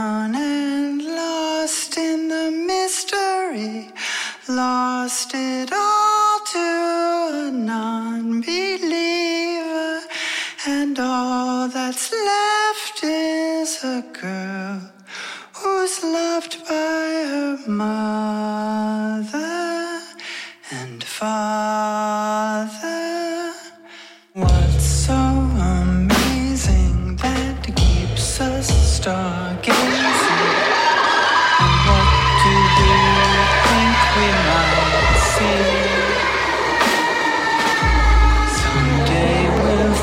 down and lost in the mystery, lost it all to a non believer, and all that's left is a girl who's loved by her mother.